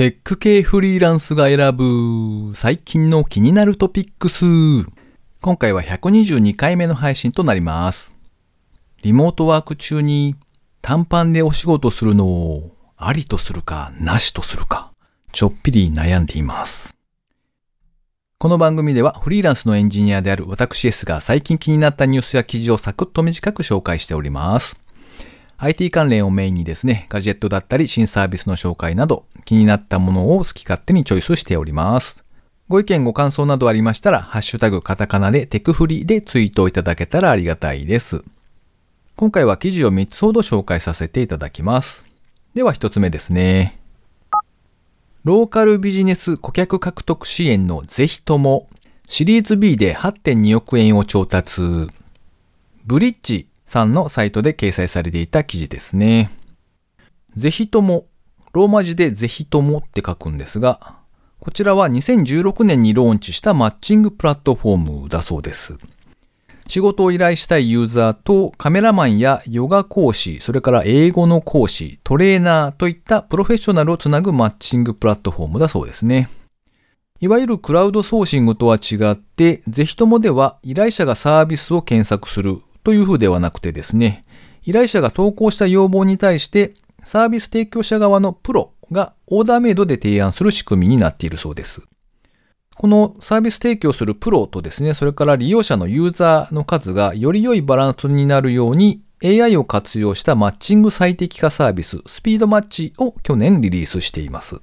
テック系フリーランスが選ぶ最近の気になるトピックス。今回は122回目の配信となります。リモートワーク中に短パンでお仕事するのをありとするかなしとするか、ちょっぴり悩んでいます。この番組ではフリーランスのエンジニアである私 S が最近気になったニュースや記事をサクッと短く紹介しております。IT 関連をメインにですね、ガジェットだったり新サービスの紹介など気になったものを好き勝手にチョイスしております。ご意見ご感想などありましたら、ハッシュタグカタカナでテクフリでツイートをいただけたらありがたいです。今回は記事を3つほど紹介させていただきます。では1つ目ですね。ローカルビジネス顧客獲得支援のぜひともシリーズ B で8.2億円を調達。ブリッジさんのサイトで掲載されていた記事ですね。ぜひとも、ローマ字でぜひともって書くんですが、こちらは2016年にローンチしたマッチングプラットフォームだそうです。仕事を依頼したいユーザーとカメラマンやヨガ講師、それから英語の講師、トレーナーといったプロフェッショナルをつなぐマッチングプラットフォームだそうですね。いわゆるクラウドソーシングとは違って、ぜひともでは依頼者がサービスを検索するというふうではなくてですね、依頼者が投稿した要望に対してサービス提供者側のプロがオーダーメイドで提案する仕組みになっているそうです。このサービス提供するプロとですね、それから利用者のユーザーの数がより良いバランスになるように AI を活用したマッチング最適化サービス、スピードマッチを去年リリースしています。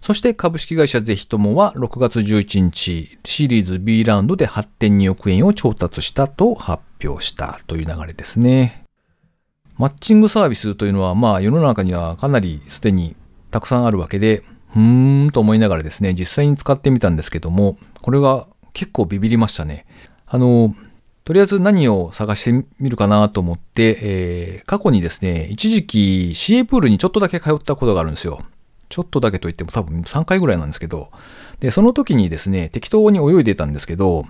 そして株式会社ゼヒトモは6月11日シリーズ B ラウンドで8.2億円を調達したと発表したという流れですね。マッチングサービスというのはまあ世の中にはかなりすでにたくさんあるわけで、うーんと思いながらですね、実際に使ってみたんですけども、これが結構ビビりましたね。あの、とりあえず何を探してみるかなと思って、えー、過去にですね、一時期 CA プールにちょっとだけ通ったことがあるんですよ。ちょっとだけと言っても多分3回ぐらいなんですけど、で、その時にですね、適当に泳いでたんですけど、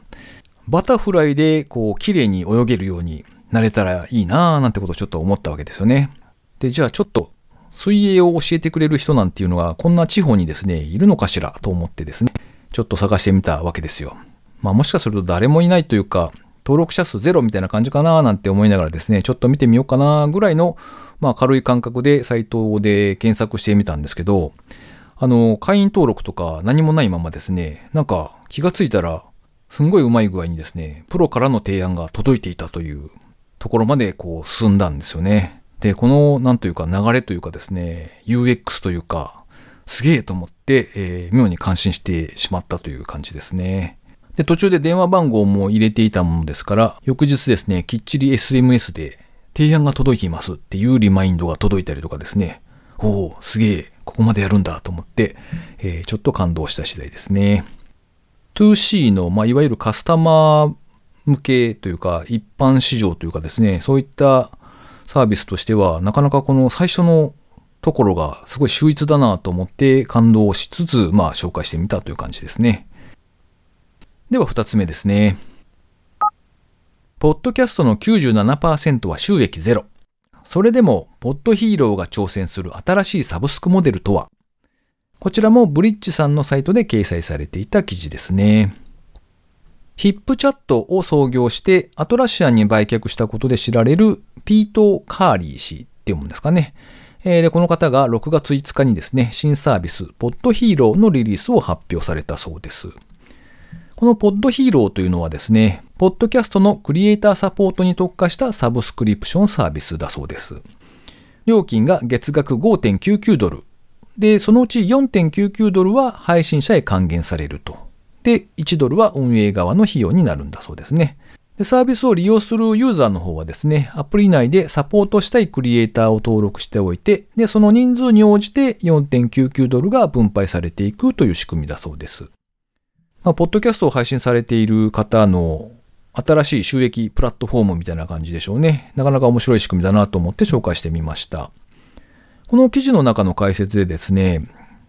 バタフライでこう綺麗に泳げるようになれたらいいなぁなんてことをちょっと思ったわけですよね。で、じゃあちょっと水泳を教えてくれる人なんていうのがこんな地方にですね、いるのかしらと思ってですね、ちょっと探してみたわけですよ。まあもしかすると誰もいないというか、登録者数ゼロみたいな感じかななんて思いながらですね、ちょっと見てみようかなぐらいのまあ軽い感覚でサイトで検索してみたんですけど、あの、会員登録とか何もないままですね、なんか気がついたら、すんごいうまい具合にですね、プロからの提案が届いていたというところまでこう進んだんですよね。で、この、なんというか流れというかですね、UX というか、すげえと思って、えー、妙に感心してしまったという感じですね。で、途中で電話番号も入れていたものですから、翌日ですね、きっちり SMS で提案が届いていますっていうリマインドが届いたりとかですね。おお、すげえ、ここまでやるんだと思って、えー、ちょっと感動した次第ですね。2C の、まあ、いわゆるカスタマー向けというか、一般市場というかですね、そういったサービスとしては、なかなかこの最初のところがすごい秀逸だなと思って感動しつつ、まあ紹介してみたという感じですね。では二つ目ですね。ポッドキャストの97%は収益ゼロ。それでも、ポッドヒーローが挑戦する新しいサブスクモデルとは？こちらもブリッジさんのサイトで掲載されていた記事ですね。ヒップチャットを創業してアトラシアンに売却したことで知られるピート・カーリー氏って読むんですかね。で、この方が6月5日にですね、新サービス、ポッドヒーローのリリースを発表されたそうです。このポッドヒーローというのはですね、ポッドキャストのクリエイターサポートに特化したサブスクリプションサービスだそうです。料金が月額5.99ドル。で、そのうち4.99ドルは配信者へ還元されると。で、1ドルは運営側の費用になるんだそうですね。でサービスを利用するユーザーの方はですね、アプリ内でサポートしたいクリエイターを登録しておいて、で、その人数に応じて4.99ドルが分配されていくという仕組みだそうです。まあ、ポッドキャストを配信されている方の新しい収益プラットフォームみたいな感じでしょうね。なかなか面白い仕組みだなと思って紹介してみました。この記事の中の解説でですね、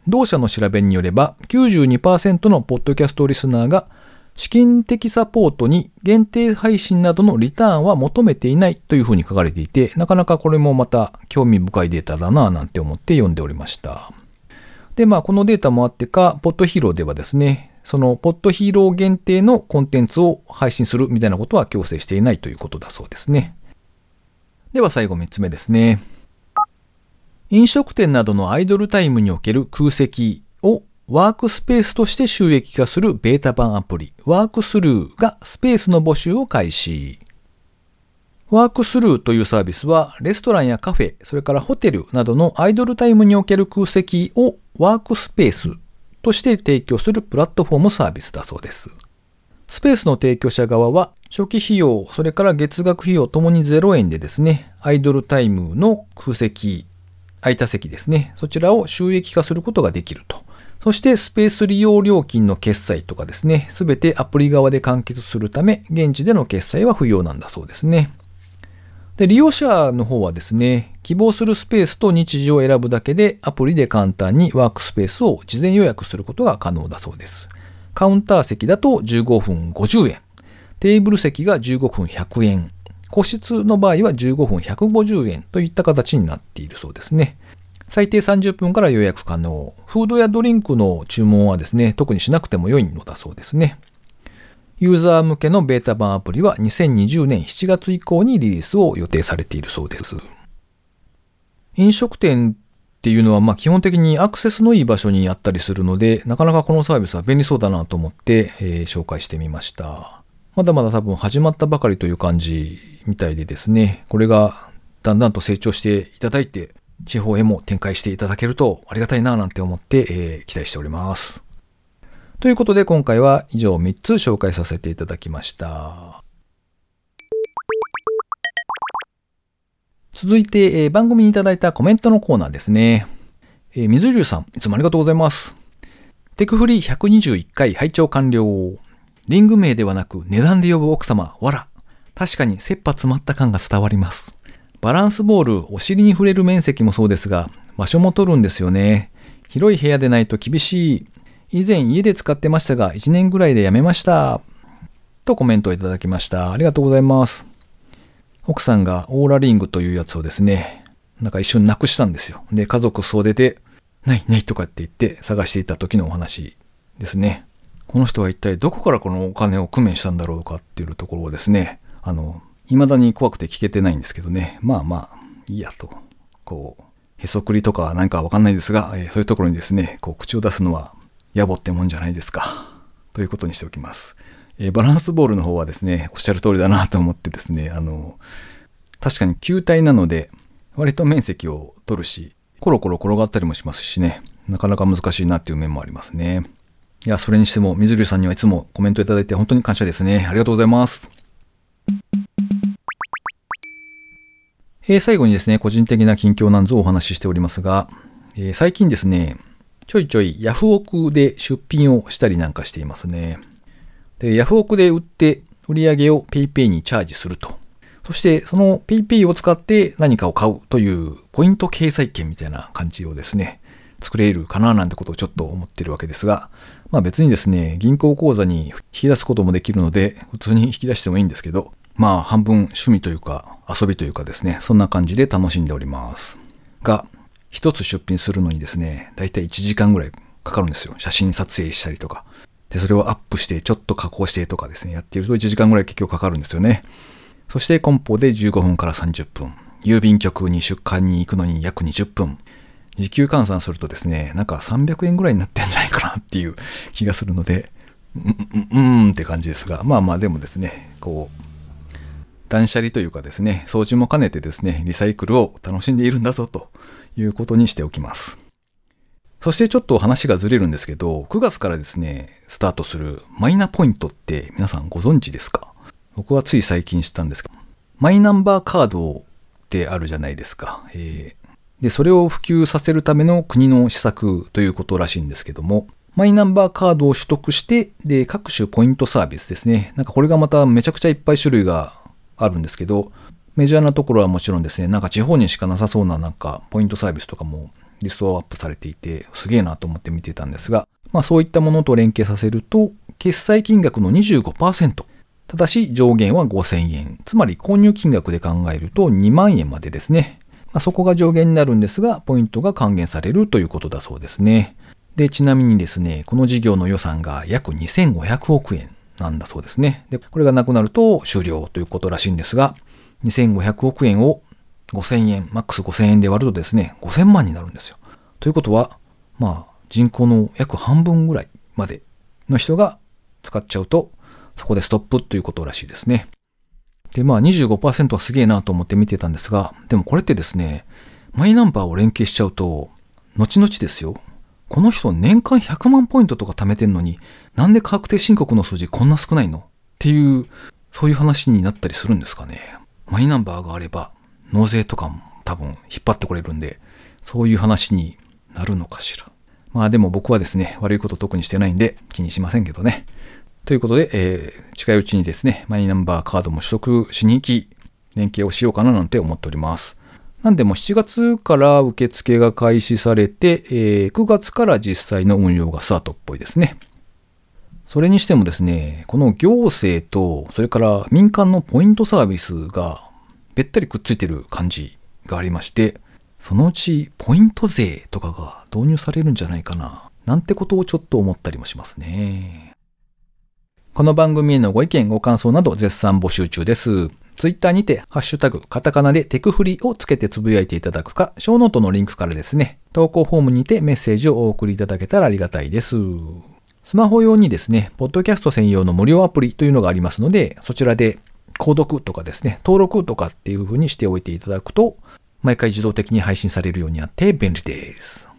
同社の調べによれば92%のポッドキャストリスナーが資金的サポートに限定配信などのリターンは求めていないというふうに書かれていて、なかなかこれもまた興味深いデータだなぁなんて思って読んでおりました。で、まあ、このデータもあってか、ポッドヒーローではですね、そのポッドヒーロー限定のコンテンツを配信するみたいなことは強制していないということだそうですね。では最後3つ目ですね。飲食店などのアイドルタイムにおける空席をワークスペースとして収益化するベータ版アプリ、ワークスルーがスペースの募集を開始。ワークスルーというサービスは、レストランやカフェ、それからホテルなどのアイドルタイムにおける空席をワークスペースとして提供するプラットフォームサービスだそうです。スペースの提供者側は、初期費用、それから月額費用ともに0円でですね、アイドルタイムの空席、空いた席ですね、そちらを収益化することができると。そしてスペース利用料金の決済とかですね、すべてアプリ側で完結するため、現地での決済は不要なんだそうですね。で、利用者の方はですね、希望するスペースと日時を選ぶだけでアプリで簡単にワークスペースを事前予約することが可能だそうです。カウンター席だと15分50円、テーブル席が15分100円、個室の場合は15分150円といった形になっているそうですね。最低30分から予約可能。フードやドリンクの注文はですね、特にしなくても良いのだそうですね。ユーザー向けのベータ版アプリは2020年7月以降にリリースを予定されているそうです。飲食店っていうのはま基本的にアクセスのいい場所にあったりするので、なかなかこのサービスは便利そうだなと思って、えー、紹介してみました。まだまだ多分始まったばかりという感じみたいでですね、これがだんだんと成長していただいて、地方へも展開していただけるとありがたいななんて思って、えー、期待しております。ということで今回は以上3つ紹介させていただきました。続いて、えー、番組にいただいたコメントのコーナーですね。えー、水流さん、いつもありがとうございます。テクフリー121回拝聴完了。リング名ではなく値段で呼ぶ奥様、わら。確かに切羽詰まった感が伝わります。バランスボール、お尻に触れる面積もそうですが、場所も取るんですよね。広い部屋でないと厳しい。以前家で使ってましたが、1年ぐらいでやめました。とコメントをいただきました。ありがとうございます。奥さんがオーラリングというやつをですね、なんか一瞬なくしたんですよ。で、家族総出で、ないないとかって言って探していた時のお話ですね。この人は一体どこからこのお金を工面したんだろうかっていうところをですね、あの、未だに怖くて聞けてないんですけどね。まあまあ、いいやと。こう、へそくりとか何かわかんないですが、えー、そういうところにですね、こう、口を出すのは野暮ってもんじゃないですか。ということにしておきます。えー、バランスボールの方はですね、おっしゃる通りだなと思ってですね、あの、確かに球体なので、割と面積を取るし、コロコロ転がったりもしますしね、なかなか難しいなっていう面もありますね。いや、それにしても、水流さんにはいつもコメントいただいて本当に感謝ですね。ありがとうございます。えー、最後にですね、個人的な近況なんぞをお話ししておりますが、えー、最近ですね、ちょいちょいヤフオクで出品をしたりなんかしていますね。で、ヤフオクで売って売り上げを PayPay にチャージすると。そしてその PayPay を使って何かを買うというポイント掲載券みたいな感じをですね、作れるかななんてことをちょっと思ってるわけですが、まあ別にですね、銀行口座に引き出すこともできるので、普通に引き出してもいいんですけど、まあ半分趣味というか遊びというかですね、そんな感じで楽しんでおります。が、一つ出品するのにですね、だいたい1時間ぐらいかかるんですよ。写真撮影したりとか。で、それをアップして、ちょっと加工してとかですね、やっていると1時間ぐらい結局かかるんですよね。そして梱包で15分から30分。郵便局に出荷に行くのに約20分。時給換算するとですね、なんか300円ぐらいになってんじゃないかなっていう気がするので、うん、うん、うんって感じですが、まあまあでもですね、こう、断捨離というかですね、掃除も兼ねてですね、リサイクルを楽しんでいるんだぞということにしておきます。そしてちょっと話がずれるんですけど、9月からですね、スタートするマイナポイントって皆さんご存知ですか？僕はつい最近知ったんですけど、マイナンバーカードってあるじゃないですか。えー、で、それを普及させるための国の施策ということらしいんですけども、マイナンバーカードを取得して、で、各種ポイントサービスですね。なんかこれがまためちゃくちゃいっぱい種類があるんですけど、メジャーなところはもちろんですね、なんか地方にしかなさそうななんかポイントサービスとかもリストアップされていて、すげえなと思って見てたんですが、まあそういったものと連携させると、決済金額の25%、ただし上限は5000円。つまり購入金額で考えると2万円までですね。まあ、そこが上限になるんですが、ポイントが還元されるということだそうですね。で、ちなみにですね、この事業の予算が約2500億円なんだそうですね。で、これがなくなると終了ということらしいんですが、2500億円を5000円、マックス5000円で割るとですね、5000万になるんですよ。ということは、まあ、人口の約半分ぐらいまでの人が使っちゃうと、そこでストップということらしいですね。で、まあ25%はすげえなと思って見てたんですが、でもこれってですね、マイナンバーを連携しちゃうと、後々ですよ。この人年間100万ポイントとか貯めてんのに、なんで確定申告の数字こんな少ないのっていう、そういう話になったりするんですかね。マイナンバーがあれば、納税とかも多分引っ張ってこれるんで、そういう話になるのかしら。まあでも僕はですね、悪いこと特にしてないんで気にしませんけどね。ということで、えー、近いうちにですね、マイナンバーカードも取得しに行き、連携をしようかななんて思っております。なんでも7月から受付が開始されて、えー、9月から実際の運用がスタートっぽいですね。それにしてもですね、この行政と、それから民間のポイントサービスがべったりくっついてる感じがありまして、そのうちポイント税とかが導入されるんじゃないかな、なんてことをちょっと思ったりもしますね。この番組へのご意見、ご感想など絶賛募集中です。ツイッターにて、ハッシュタグ、カタカナでテクフリをつけてつぶやいていただくか、ショーノートのリンクからですね、投稿フォームにてメッセージをお送りいただけたらありがたいです。スマホ用にですね、ポッドキャスト専用の無料アプリというのがありますので、そちらで購読とかですね、登録とかっていう風にしておいていただくと、毎回自動的に配信されるようになって便利です。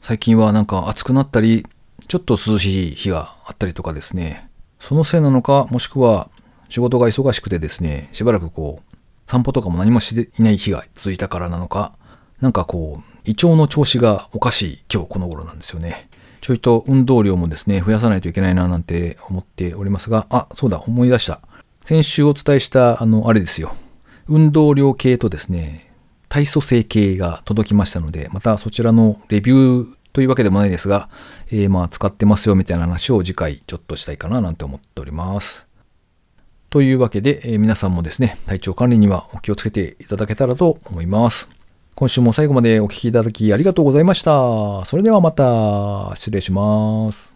最近はなんか暑くなったり、ちょっと涼しい日があったりとかですね、そのせいなのか、もしくは仕事が忙しくてですね、しばらくこう、散歩とかも何もしていない日が続いたからなのか、なんかこう、胃腸の調子がおかしい今日この頃なんですよね。ちょいと運動量もですね、増やさないといけないななんて思っておりますが、あ、そうだ、思い出した。先週お伝えした、あの、あれですよ。運動量計とですね、体組成計が届きましたので、またそちらのレビューというわけでもないですが、えー、まあ使ってますよみたいな話を次回ちょっとしたいかななんて思っております。というわけで、えー、皆さんもですね、体調管理にはお気をつけていただけたらと思います。今週も最後までお聴きいただきありがとうございました。それではまた失礼します。